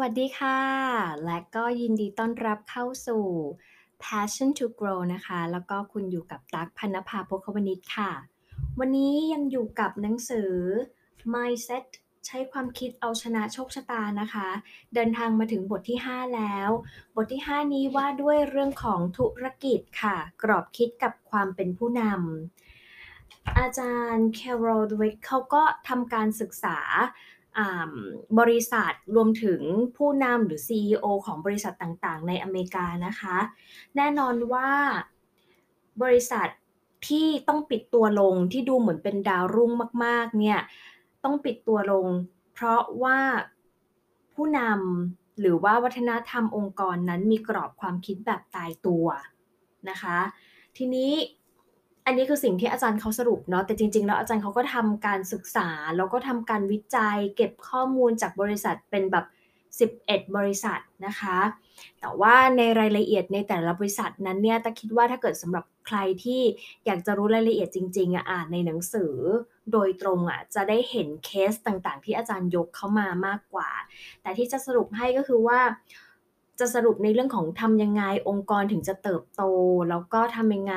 วัสดีค่ะ และก็ยินดีต้อนรับเข้าสู่ Passion to Grow นะคะ แล้วก็คุณอยู่กับตั๊กพรรณภาภควนิชค่ะ วันนี้ยังอยู่กับหนังสือ Mindset ใช้ความคิดเอาชนะโชคชะตานะคะ เดินทางมาถึงบทที่ 5 แล้ว บทที่ 5 นี้ว่าด้วยเรื่องของธุรกิจค่ะ กรอบคิดกับความเป็นผู้นำอาจารย์ Carol Dweck เขาก็ทำการศึกษา บริษัทรวมถึงผู้นำหรือ CEO ของบริษัทต่างๆ ในอเมริกานะคะ แน่นอนว่าบริษัทที่ต้องปิดตัวลงที่ดูเหมือนเป็นดาวรุ่งมาก ๆ เนี่ยต้องปิดตัวลง เพราะว่าผู้นำหรือว่าวัฒนธรรมองค์กรนั้นมีกรอบความคิดแบบตายตัวนะคะ ทีนี้ อันนี้คือสิ่งที่อาจารย์เขาสรุปเนาะแต่จริง ๆ แล้วอาจารย์เขาก็ทำการศึกษา แล้วก็ทำการวิจัย เก็บข้อมูลจากบริษัทเป็นแบบ 11 บริษัทนะคะ แต่ว่าในรายละเอียดในแต่ละบริษัทนั้นเนี่ยตั๊กคิดว่าถ้าเกิดสำหรับใครที่อยากจะรู้รายละเอียดจริง ๆอ่านในหนังสือโดยตรงอะจะได้เห็นเคสต่างๆ ที่อาจารย์ยกเข้ามามากกว่า แต่ที่จะสรุปให้ก็คือว่า จะสรุปในเรื่องของทำยังไงองค์กรถึงจะเติบโต แล้วก็ทำยังไง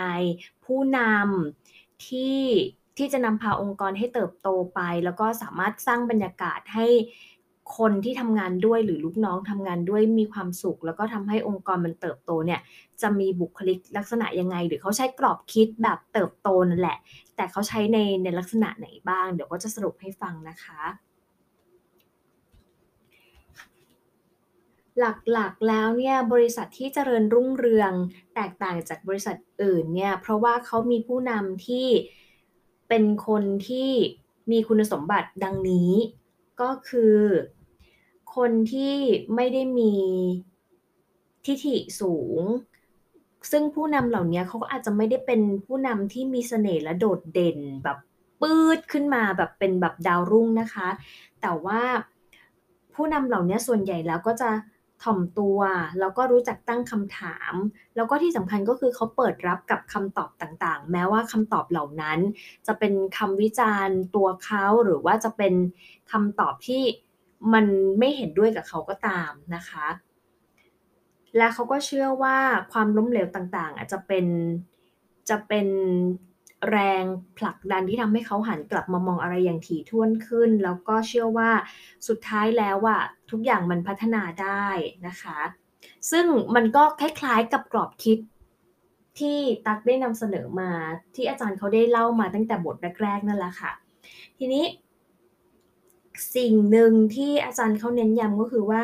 ผู้นำที่ที่จะนำพาองค์กรให้เติบโตไป แล้วก็สามารถสร้างบรรยากาศให้คนที่ทำงานด้วยหรือลูกน้องทำงานด้วยมีความสุข แล้วก็ทำให้องค์กรมันเติบโตเนี่ยจะมีบุคลิกลักษณะยังไง หรือเขาใช้กรอบคิดแบบเติบโตนั่นแหละ แต่เขาใช้ในในลักษณะไหนบ้าง เดี๋ยวก็จะสรุปให้ฟังนะคะ หลักๆแล้วเนี่ยบริษัทที่เจริญรุ่งเรืองแตกต่างจากบริษัทอื่นเนี่ยเพราะว่าเขามีผู้นำที่เป็นคนที่มีคุณสมบัติดังนี้ ก็คือคนที่ไม่ได้มีทิฐิสูง ซึ่งผู้นำเหล่านี้เขาก็อาจจะไม่ได้เป็นผู้นำที่มีเสน่ห์และโดดเด่นแบบปื๊ดขึ้นมาแบบเป็นแบบดาวรุ่งนะคะ แต่ว่าผู้นำเหล่านี้ส่วนใหญ่แล้วก็จะ ถ่อมตัว แล้วก็รู้จักตั้งคำถาม แล้วก็ที่สำคัญก็คือเขาเปิดรับกับคำตอบต่างๆ แม้ว่าคำตอบเหล่านั้น จะเป็นคำวิจารณ์ตัวเขาหรือว่าจะเป็นคำตอบที่มันไม่เห็นด้วยกับเขาก็ตามนะคะ และเขาก็เชื่อว่าความล้มเหลวต่างๆอะจะเป็นจะเป็น แรงผลักดันที่ทำให้เขาหันกลับมามองอะไรอย่างถี่ถ้วนขึ้น แล้วก็เชื่อว่าสุดท้ายแล้วอะทุกอย่างมันพัฒนาได้นะคะ ซึ่งมันก็คล้ายๆกับกรอบคิดที่ตักได้นำเสนอมาที่อาจารย์เขาได้เล่ามาตั้งแต่บทแรกๆนั่นแหละค่ะ ทีนี้สิ่งหนึ่งที่อาจารย์เขาเน้นย้ำก็คือว่า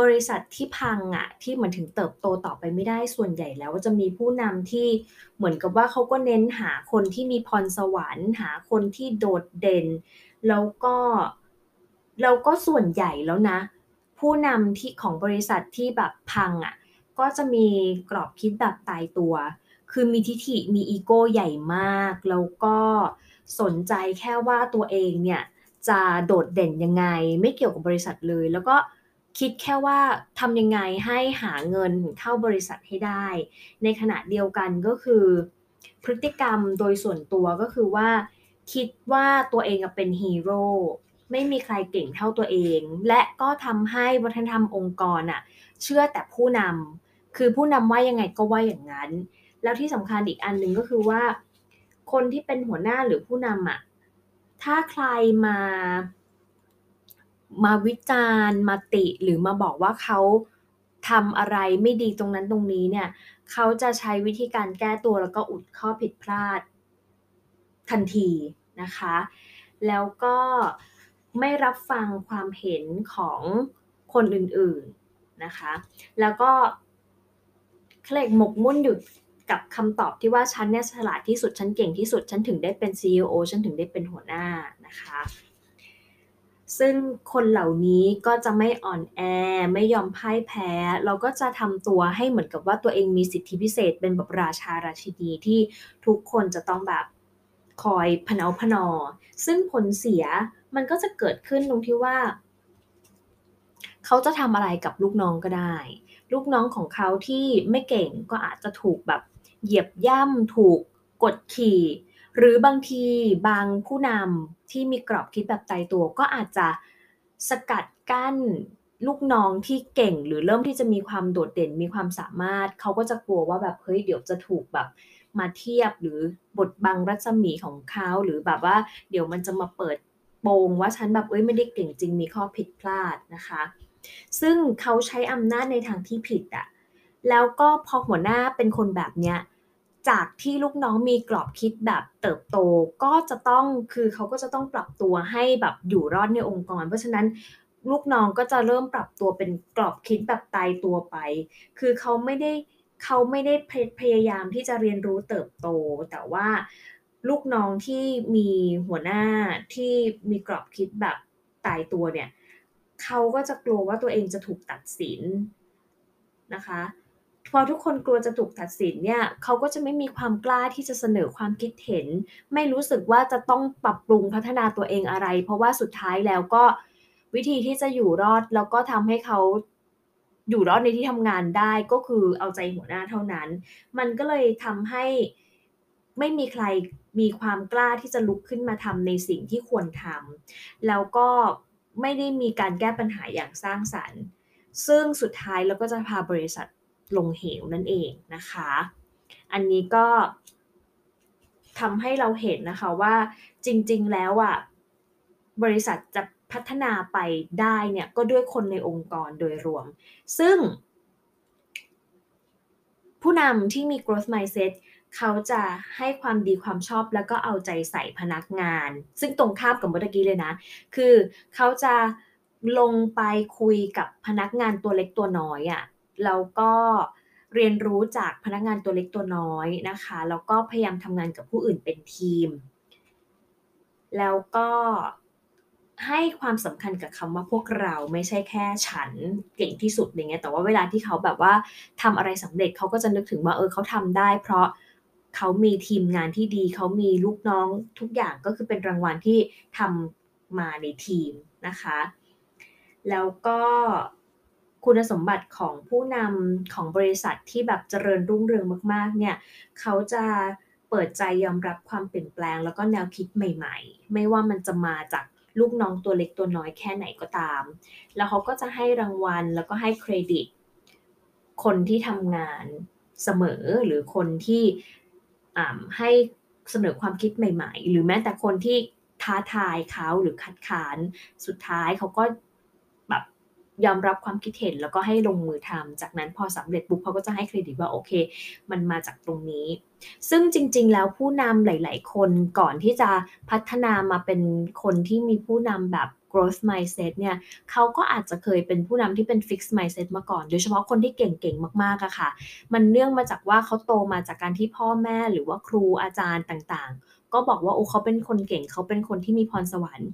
บริษัทที่พังอะที่เหมือนถึงเติบโตต่อไปไม่ได้ส่วนใหญ่แล้วจะมีผู้นำที่เหมือนกับว่าเขาก็เน้นหาคนที่มีพรสวรรค์ หาคนที่โดดเด่น แล้วก็แล้วก็ส่วนใหญ่แล้วนะ ผู้นำที่ของบริษัทที่แบบพังอะก็จะมีกรอบคิดแบบตายตัว คือมีทิฐิมีอีโก้ใหญ่มาก แล้วก็สนใจแค่ว่าตัวเองเนี่ยจะโดดเด่นยังไง ไม่เกี่ยวกับบริษัทเลย แล้วก็ คิดแค่ว่าทำยังไงให้หาเงินเข้าบริษัทให้ได้ ในขณะเดียวกันก็คือ พฤติกรรมโดยส่วนตัวก็คือว่า คิดว่าตัวเองเป็นฮีโร่ไม่มีใครเก่งเท่าตัวเอง และก็ทำให้วัฒนธรรมองค์กรน่ะเชื่อแต่ผู้นำคือผู้นำว่ายังไงก็ว่าอย่างงั้น แล้วที่สำคัญอีกอันหนึ่งก็คือว่า คนที่เป็นหัวหน้าหรือผู้นำอะถ้าใครมา มาวิจารณ์มาติหรือมาบอกว่าเขาทำอะไรไม่ดีตรงนั้นตรงนี้เนี่ย เขาจะใช้วิธีการแก้ตัวแล้วก็อุดข้อผิดพลาดทันทีนะคะ แล้วก็ไม่รับฟังความเห็นของคนอื่นๆนะคะ แล้วก็เขาเรียกหมกมุ่นอยู่กับคำตอบที่ว่า"ฉันเนี่ยฉลาดที่สุด ฉันเก่งที่สุด ฉันถึงได้เป็น CEO ฉันถึงได้เป็นหัวหน้า"นะคะ ซึ่งคนเหล่านี้ก็จะไม่อ่อนแอ ไม่ยอมพ่ายแพ้แล้วก็จะทำตัวให้เหมือนกับว่าตัวเองมีสิทธิพิเศษ เป็นแบบราชาราชินีที่ทุกคนจะต้องแบบคอยพะเนาพนอ ซึ่งผลเสียมันก็จะเกิดขึ้นตรงที่ว่า เขาจะทำอะไรกับลูกน้องก็ได้ ลูกน้องของเขาที่ไม่เก่งก็อาจจะถูกแบบเหยียบย่ำถูกกดขี่ หรือบางทีบางผู้นำ ที่มีกรอบคิดแบบตายตัว ก็อาจจะสกัดกั้นลูกน้องที่เก่งหรือเริ่มที่จะมีความโดดเด่นมีความสามารถ เขาก็จะกลัวว่าแบบเฮ้ยเดี๋ยวจะถูกแบบมาเทียบหรือบทบังรัศมีของเขาหรือแบบว่า เดี๋ยวมันจะมาเปิดโปงว่าฉันแบบเอ้ยไม่ได้เก่งจริงมีข้อผิดพลาดนะคะ ซึ่งเขาใช้อำนาจในทางที่ผิดอะแล้วก็พอหัวหน้าเป็นคนแบบเนี้ย จากที่ลูกน้องมีกรอบคิดแบบเติบโตก็จะต้องคือเขาก็จะต้องปรับตัวให้แบบอยู่รอดในองค์กร เพราะฉะนั้นลูกน้องก็จะเริ่มปรับตัวเป็นกรอบคิดแบบตายตัวไป คือเขาไม่ได้เขาไม่ได้พยายามที่จะเรียนรู้เติบโต แต่ว่าลูกน้องที่มีหัวหน้าที่มีกรอบคิดแบบตายตัวเนี่ยเขาก็จะกลัวว่าตัวเองจะถูกตัดสินนะคะ พอทุกคนกลัวจะถูกตัดสินเนี่ยเขาก็จะไม่มีความกล้าที่จะเสนอความคิดเห็น ไม่รู้สึกว่าจะต้องปรับปรุงพัฒนาตัวเองอะไร เพราะว่าสุดท้ายแล้วก็วิธีที่จะอยู่รอดแล้วก็ทำให้เขาอยู่รอดในที่ทำงานได้ก็คือเอาใจหัวหน้าเท่านั้น มันก็เลยทำให้ไม่มีใครมีความกล้าที่จะลุกขึ้นมาทำในสิ่งที่ควรทำแล้วก็ไม่ได้มีการแก้ปัญหาอย่างสร้างสรรค์ ซึ่งสุดท้ายเราก็จะพาบริษัท ลงเหวนั่นเองนะคะ อันนี้ก็ทำให้เราเห็นนะคะว่าจริงๆแล้วอะบริษัทจะพัฒนาไปได้เนี่ยก็ด้วยคนในองค์กรโดยรวม ซึ่ง ผู้นำที่มี growth mindset เขาจะให้ความดีความชอบแล้วก็เอาใจใส่พนักงาน ซึ่งตรงข้ามกับเมื่อกี้เลยนะ คือเขาจะลงไปคุยกับพนักงานตัวเล็กตัวน้อยอะ่ะ แล้วก็เรียนรู้จากพนักงานตัวเล็กตัวน้อยนะคะ แล้วก็พยายามทำงานกับผู้อื่นเป็นทีม แล้วก็ให้ความสำคัญกับคำว่าพวกเราไม่ใช่แค่ฉันเก่งที่สุดอย่างเงี้ยแต่ว่าเวลาที่เขาแบบว่าทำอะไรสำเร็จเขาก็จะนึกถึงว่าเออเขาทำได้ เพราะเขามีทีมงานที่ดีเขามีลูกน้องทุกอย่างก็คือเป็นรางวัลที่ทำมาในทีมนะคะ แล้วก็ คุณสมบัติของผู้นำของบริษัทที่แบบเจริญรุ่งเรืองมาก ๆ เนี่ยเขาจะเปิดใจยอมรับความเปลี่ยนแปลง แล้วก็แนวคิดใหม่ ๆ ไม่ว่ามันจะมาจากลูกน้องตัวเล็กตัวน้อยแค่ไหนก็ตาม แล้วเขาก็จะให้รางวัลแล้วก็ให้เครดิต คนที่ทำงานเสมอหรือคนที่ให้เสนอความคิดใหม่ ๆ หรือแม้แต่คนที่ท้าทายเขาหรือคัดค้าน สุดท้ายเขาก็ ยอมรับความคิดเห็นแล้วก็ให้ลงมือทำจากนั้นพอสำเร็จปุ๊บเขาก็จะให้เครดิตว่าโอเค มันมาจากตรงนี้ ซึ่งจริง ๆ แล้วผู้นำหลาย ๆ คนก่อนที่จะพัฒนามาเป็นคนที่มีผู้นำแบบ growth mindset เนี่ยเขาก็อาจจะเคยเป็นผู้นำที่เป็น fixed mindset มาก่อน โดยเฉพาะคนที่เก่งๆ มากๆอะค่ะ มันเนื่องมาจากว่าเขาโตมาจากการที่พ่อแม่หรือว่าครูอาจารย์ต่างๆ ก็บอกว่าโอ้เขาเป็นคนเก่งเขาเป็นคนที่มีพรสวรรค์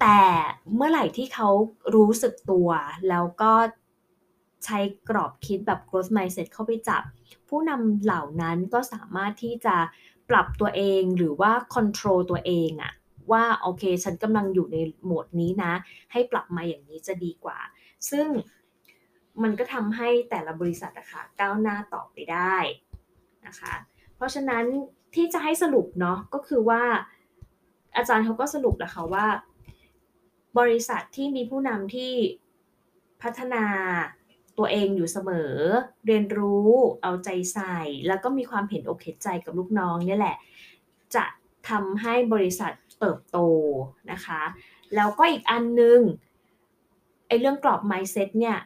แต่เมื่อไหร่ที่เขารู้สึกตัว แล้วก็ใช้กรอบคิดแบบ growth mindset เข้าไปจับ ผู้นำเหล่านั้นก็สามารถที่จะปรับตัวเองหรือว่า control ตัวเองอะว่าโอเค ฉันกำลังอยู่ในโหมดนี้นะ ให้ปรับมาอย่างนี้จะดีกว่า ซึ่งมันก็ทำให้แต่ละบริษัทอะคะก้าวหน้าต่อไปได้นะคะ เพราะฉะนั้นที่จะให้สรุปเนาะก็คือว่าอาจารย์เขาก็สรุปแล้วค่ะว่า บริษัทที่มีผู้นำที่พัฒนาตัวเองอยู่เสมอ เรียนรู้เอาใจใส่ แล้วก็มีความเห็นอกเห็นใจกับลูกน้องนี่แหละ จะทำให้บริษัทเติบโตนะคะ แล้วก็อีกอันนึงไอ้เรื่องกรอบ mindset เนี่ย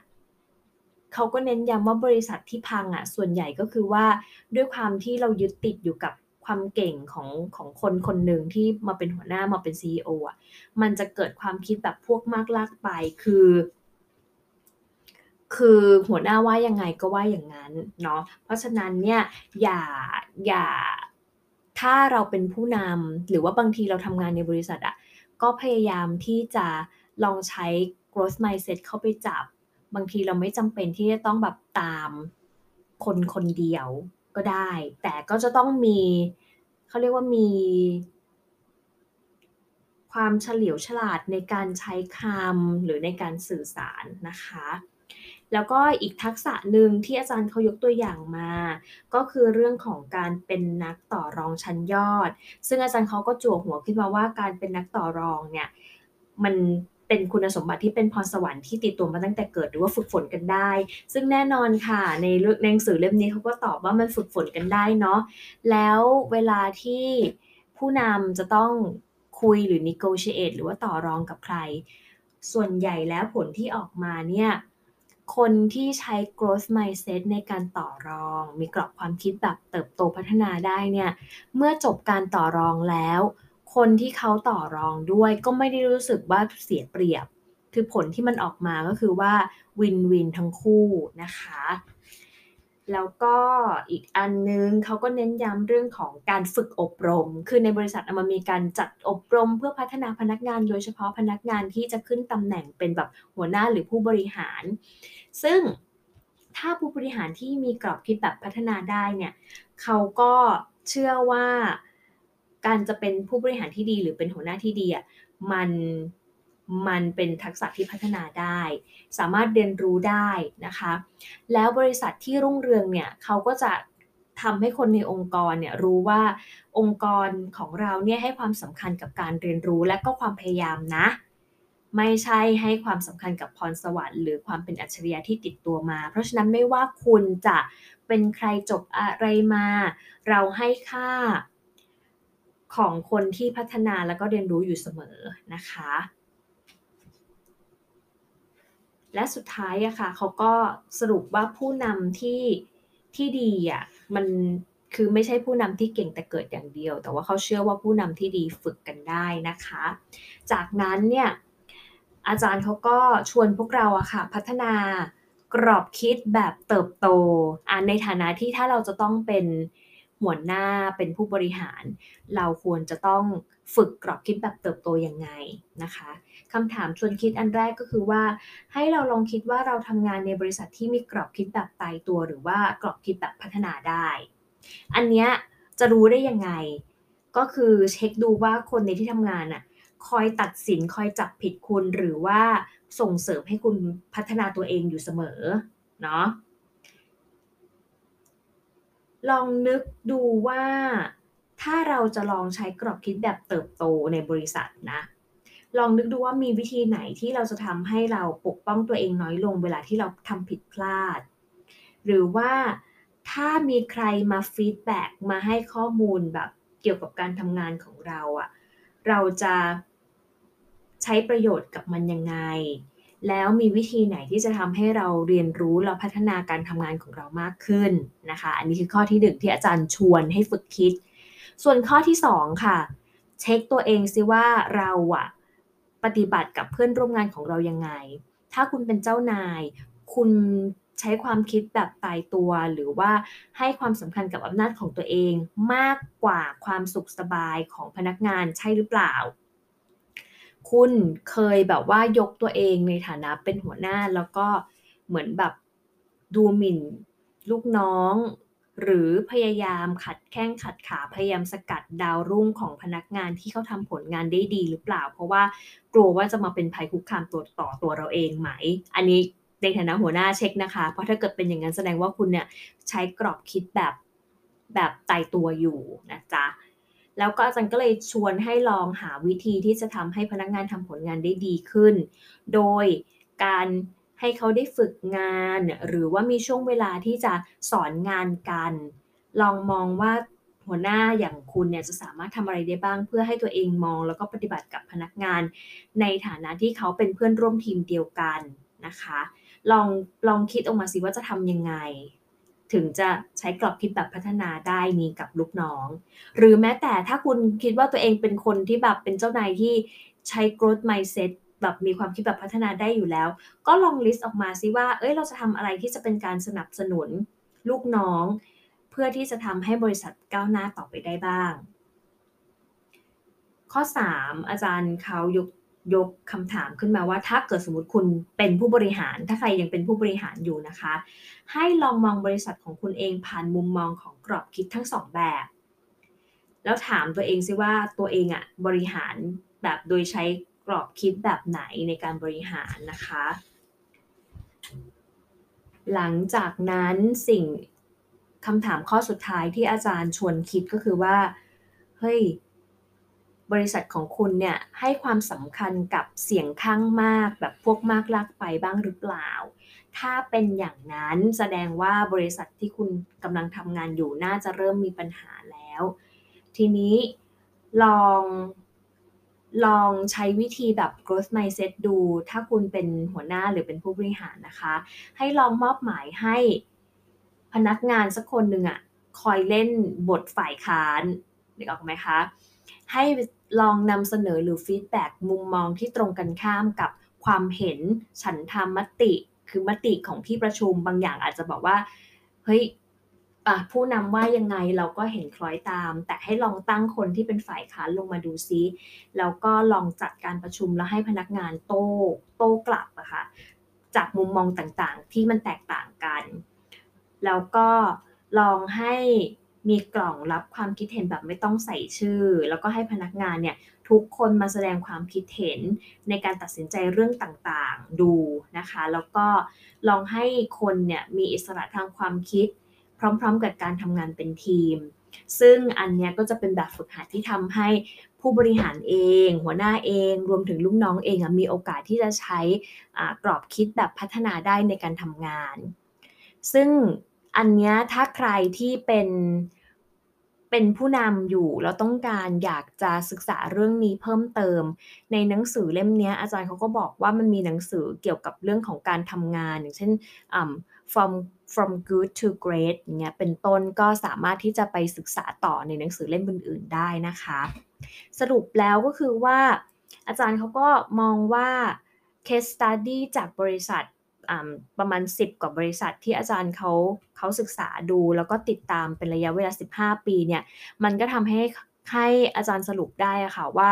เขาก็เน้นย้ำว่าบริษัทที่พังอะ่ะส่วนใหญ่ก็คือว่าด้วยความที่เรายึดติดอยู่กับ ความเก่งของของคนคนหนึ่งที่มาเป็นหัวหน้ามาเป็น CEO อะ มันจะเกิดความคิดแบบพวกมากลากไปคือ คือหัวหน้าว่ายังไงก็ว่าอย่างนั้นเนาะเพราะฉะนั้นเนี่ยอย่าอย่าถ้าเราเป็นผู้นำหรือว่าบางทีเราทำงานในบริษัทอะ่ะก็พยายามที่จะลองใช้ growth mindset เข้าไปจับ บางทีเราไม่จำเป็นที่จะต้องแบบตามคนคนเดียว ก็ได้ แต่ก็จะต้องมีเขาเรียกว่ามี ความเฉลียวฉลาดในการใช้คำหรือในการสื่อสารนะคะ แล้วก็อีกทักษะหนึ่งที่อาจารย์เขายกตัวอย่างมา ก็คือเรื่องของการเป็นนักต่อรองชั้นยอด ซึ่งอาจารย์เขาก็จั่วหัวขึ้นมาว่าการเป็นนักต่อรองเนี่ยมัน เป็นคุณสมบัติที่เป็นพรสวรรค์ที่ติดตัวมาตั้งแต่เกิดหรือว่าฝึกฝนกันได้ ซึ่งแน่นอนค่ะ ในเรื่องหนังสือเล่มนี้เขาก็ตอบว่ามันฝึกฝนกันได้เนาะแล้วเวลาที่ผู้นำจะต้องคุยหรือ negotiate หรือว่าต่อรองกับใคร ส่วนใหญ่แล้วผลที่ออกมาเนี่ยคนที่ใช้ growth mindset ในการต่อรอง มีกรอบความคิดแบบเติบโตพัฒนาได้เนี่ย เมื่อจบการต่อรองแล้ว คนที่เขาต่อรองด้วยก็ไม่ได้รู้สึกว่าเสียเปรียบ คือผลที่มันออกมาก็คือว่าวินวินทั้งคู่นะคะ แล้วก็อีกอันนึงเขาก็เน้นย้ำเรื่องของการฝึกอบรม คือในบริษัทมันมีการจัดอบรมเพื่อพัฒนาพนักงาน โดยเฉพาะพนักงานที่จะขึ้นตำแหน่งเป็นแบบหัวหน้าหรือผู้บริหาร ซึ่งถ้าผู้บริหารที่มีกรอบคิดแบบพัฒนาได้เนี่ยเขาก็เชื่อว่า การจะเป็นผู้บริหารที่ดีหรือเป็นหัวหน้าที่ดีอะมันมันเป็นทักษะที่พัฒนาได้ สามารถเรียนรู้ได้นะคะ แล้วบริษัทที่รุ่งเรืองเนี่ยเขาก็จะทำให้คนในองค์กรเนี่ยรู้ว่าองค์กรของเราเนี่ยให้ความสำคัญกับการเรียนรู้และก็ความพยายามนะ ไม่ใช่ให้ความสำคัญกับพรสวรรค์หรือความเป็นอัจฉริยะที่ติดตัวมา เพราะฉะนั้นไม่ว่าคุณจะเป็นใครจบอะไรมา เราให้ค่า ของคนที่พัฒนาแล้วก็เรียนรู้อยู่เสมอนะคะ และสุดท้ายอะค่ะเขาก็สรุปว่าผู้นำที่ที่ดีอะมันคือไม่ใช่ผู้นำที่เก่งแต่เกิดอย่างเดียว แต่ว่าเขาเชื่อว่าผู้นำที่ดีฝึกกันได้นะคะ จากนั้นเนี่ยอาจารย์เขาก็ชวนพวกเราอะค่ะ พัฒนากรอบคิดแบบเติบโตอ่าในฐานะที่ถ้าเราจะต้องเป็น หัวหน้าเป็นผู้บริหาร เราควรจะต้องฝึกกรอบคิดแบบเติบโตยังไงนะคะคำถามชวนคิดอันแรกก็คือว่า ให้เราลองคิดว่าเราทำงานในบริษัทที่มีกรอบคิดแบบตายตัว หรือว่ากรอบคิดแบบพัฒนาได้ อันนี้จะรู้ได้ยังไง ก็คือเช็คดูว่าคนในที่ทำงานน่ะคอยตัดสินคอยจับผิดคุณหรือว่าส่งเสริมให้คุณพัฒนาตัวเองอยู่เสมอเนาะ ลองนึกดูว่าถ้าเราจะลองใช้กรอบคิดแบบเติบโตในบริษัทนะ ลองนึกดูว่ามีวิธีไหนที่เราจะทำให้เราปกป้องตัวเองน้อยลงเวลาที่เราทำผิดพลาด หรือว่าถ้ามีใครมาฟีดแบ็กมาให้ข้อมูลแบบเกี่ยวกับการทำงานของเราอะเราจะใช้ประโยชน์กับมันยังไง แล้วมีวิธีไหนที่จะทำให้เราเรียนรู้และพัฒนาการทำงานของเรามากขึ้นนะคะ อันนี้คือข้อที่หนึ่งที่อาจารย์ชวนให้ฝึกคิด ส่วนข้อที่2ค่ะ เช็คตัวเองซิว่าเราอะปฏิบัติกับเพื่อนร่วมงานของเรายังไง ถ้าคุณเป็นเจ้านาย คุณใช้ความคิดแบบตายตัว หรือว่าให้ความสำคัญกับอำนาจของตัวเอง มากกว่าความสุขสบายของพนักงานใช่หรือเปล่า คุณเคยแบบว่ายกตัวเองในฐานะเป็นหัวหน้าแล้วก็เหมือนแบบดูหมิ่นลูกน้อง หรือพยายามขัดแข้งขัดขาพยายามสกัดดาวรุ่งของพนักงานที่เขาทำผลงานได้ดีหรือเปล่า เพราะว่ากลัวว่าจะมาเป็นภัยคุกคามตัวต่อตัวเราเองไหม อันนี้ในฐานะหัวหน้าเช็คนะคะ เพราะถ้าเกิดเป็นอย่างนั้นแสดงว่าคุณเนี่ยใช้กรอบคิดแบบแบบไตายตัวอยู่นะจ๊ะ แล้วก็อาจารย์ก็เลยชวนให้ลองหาวิธีที่จะทำให้พนักงานทำผลงานได้ดีขึ้น โดยการให้เขาได้ฝึกงาน หรือว่ามีช่วงเวลาที่จะสอนงานกัน ลองมองว่าหัวหน้าอย่างคุณเนี่ยจะสามารถทำอะไรได้บ้าง เพื่อให้ตัวเองมองแล้วก็ปฏิบัติกับพนักงาน ในฐานะที่เขาเป็นเพื่อนร่วมทีมเดียวกันนะคะ ลองลองคิดออกมาสิว่าจะทำยังไง ถึงจะใช้กรอบคิดแบบพัฒนาได้นี้กับลูกน้อง หรือแม้แต่ถ้าคุณคิดว่าตัวเองเป็นคนที่แบบเป็นเจ้านายที่ใช้ growth mindset แบบมีความคิดแบบพัฒนาได้อยู่แล้ว ก็ลองลิสต์ออกมาซิว่า เอ้ยเราจะทำอะไรที่จะเป็นการสนับสนุนลูกน้อง เพื่อที่จะทำให้บริษัทก้าวหน้าต่อไปได้บ้าง ข้อ 3 อาจารย์เขายก ยกคำถามขึ้นมาว่า ถ้าเกิดสมมติคุณเป็นผู้บริหาร ถ้าใครยังเป็นผู้บริหารอยู่นะคะ ให้ลองมองบริษัทของคุณเองผ่านมุมมองของกรอบคิดทั้งสองแบบ แล้วถามตัวเองซิว่าตัวเองอะบริหารแบบโดยใช้กรอบคิดแบบไหนในการบริหารนะคะ หลังจากนั้นสิ่งคำถามข้อสุดท้ายที่อาจารย์ชวนคิดก็คือว่า เฮ้ย บริษัทของคุณเนี่ยให้ความสำคัญกับเสียงข้างมากแบบพวกมากลากไปบ้างหรือเปล่า ถ้าเป็นอย่างนั้นแสดงว่าบริษัทที่คุณกำลังทำงานอยู่น่าจะเริ่มมีปัญหาแล้ว ทีนี้ลองลองใช้วิธีแบบ growth mindset ดู ถ้าคุณเป็นหัวหน้าหรือเป็นผู้บริหารนะคะ ให้ลองมอบหมายให้พนักงานสักคนหนึ่งอะคอยเล่นบทฝ่ายค้านนึกออกไหมคะ ให้ลองนำเสนอหรือฟีดแบ็มุมมองที่ตรงกันข้ามกับความเห็นฉันทำมติ คือมติของที่ประชุมบางอย่างอาจจะบอกว่า เฮ้ยผู้นำว่ายังไงเราก็เห็นคล้อยตาม แต่ให้ลองตั้งคนที่เป็นฝ่ายค้านลงมาดูซิแล้วก็ลองจัดการประชุมแล้วให้พนักงานโต้โต้กลับอะคะ่ะจากมุมมองต่างๆที่มันแตกต่างกัน แล้วก็ลองให้ มีกล่องรับความคิดเห็นแบบไม่ต้องใส่ชื่อ แล้วก็ให้พนักงานเนี่ยทุกคนมาแสดงความคิดเห็นในการตัดสินใจเรื่องต่างๆดูนะคะ แล้วก็ลองให้คนเนี่ยมีอิสระทางความคิด พร้อมๆ กับการทำงานเป็นทีม ซึ่งอันเนี้ยก็จะเป็นแบบฝึกหัดที่ทำให้ผู้บริหารเอง หัวหน้าเอง รวมถึงลูกน้องเองมีโอกาสที่จะใช้กรอบคิดแบบพัฒนาได้ในการทำงาน ซึ่งอันนี้ถ้าใครที่เป็น เป็นผู้นำอยู่แล้วต้องการอยากจะศึกษาเรื่องนี้เพิ่มเติม ในหนังสือเล่มนี้อาจารย์เขาก็บอกว่ามันมีหนังสือเกี่ยวกับเรื่องของการทำงาน อย่างเช่น from from good to great อย่างเงี้ยเป็นต้นก็สามารถที่จะไปศึกษาต่อในหนังสือเล่มอื่น ๆ ได้นะคะ สรุปแล้วก็คือว่า อาจารย์เขาก็มองว่า case study จากบริษัท ประมาณ 10 กว่าบริษัทที่อาจารย์เขาเขาศึกษาดูแล้วก็ติดตามเป็นระยะเวลา 15 ปีเนี่ยมันก็ทำให้ให้อาจารย์สรุปได้ค่ะว่า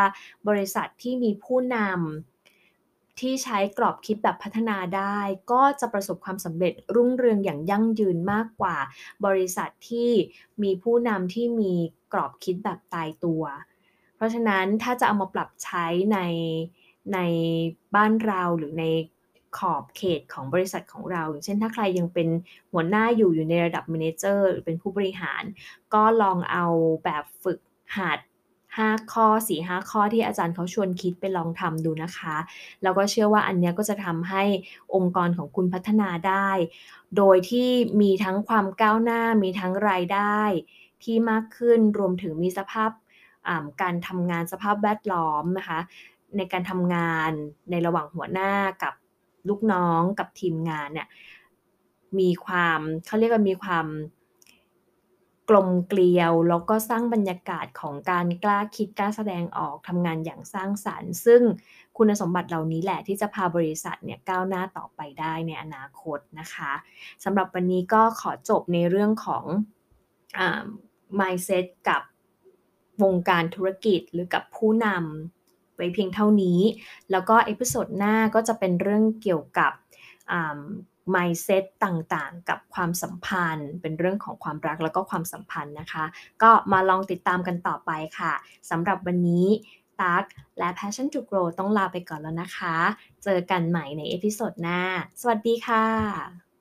บริษัทที่มีผู้นำที่ใช้กรอบคิดแบบพัฒนาได้ ก็จะประสบความสำเร็จรุ่งเรืองอย่างยั่งยืนมากกว่า บริษัทที่มีผู้นำที่มีกรอบคิดแบบตายตัว เพราะฉะนั้นถ้าจะเอามาปรับใช้ในในบ้านเราหรือใน ขอบเขตของบริษัทของเรา อย่างเช่นถ้าใครยังเป็นหัวหน้าอยู่อยู่ในระดับเมนเจอร์หรือเป็นผู้บริหาร ก็ลองเอาแบบฝึกหัด5 ข้อ 4 5 ข้อที่อาจารย์เขาชวนคิดไปลองทำดูนะคะ แล้วก็เชื่อว่าอันนี้ก็จะทำให้องค์กรของคุณพัฒนาได้ โดยที่มีทั้งความก้าวหน้ามีทั้งรายได้ที่มากขึ้นรวมถึงมีสภาพการทำงานสภาพแวดล้อมนะคะ ในการทำงานในระหว่างหัวหน้ากับ ลูกน้องกับทีมงานเนี่ยมีความเขาเรียกว่ามีความกลมเกลียว แล้วก็สร้างบรรยากาศของการกล้าคิดกล้าแสดงออกทำงานอย่างสร้างสารรค์ ซึ่งคุณสมบัติเหล่านี้แหละที่จะพาบริษัทเนี่ยก้าวหน้าต่อไปได้ในอนาคตนะคะสำหรับวันนี้ก็ขอจบในเรื่องของอ mindset กับวงการธุรกิจหรือกับผู้นำ ไว้เพียงเท่านี้ แล้วก็ episode หน้าก็จะเป็นเรื่องเกี่ยวกับ mindset ต่างๆ กับความสัมพันธ์ เป็นเรื่องของความรักแล้วก็ความสัมพันธ์นะคะ ก็มาลองติดตามกันต่อไปค่ะสำหรับวันนี้ตักและ Passion to Grow ต้องลาไปก่อนแล้วนะคะ เจอกันใหม่ในเอพิโซดหน้า สวัสดีค่ะ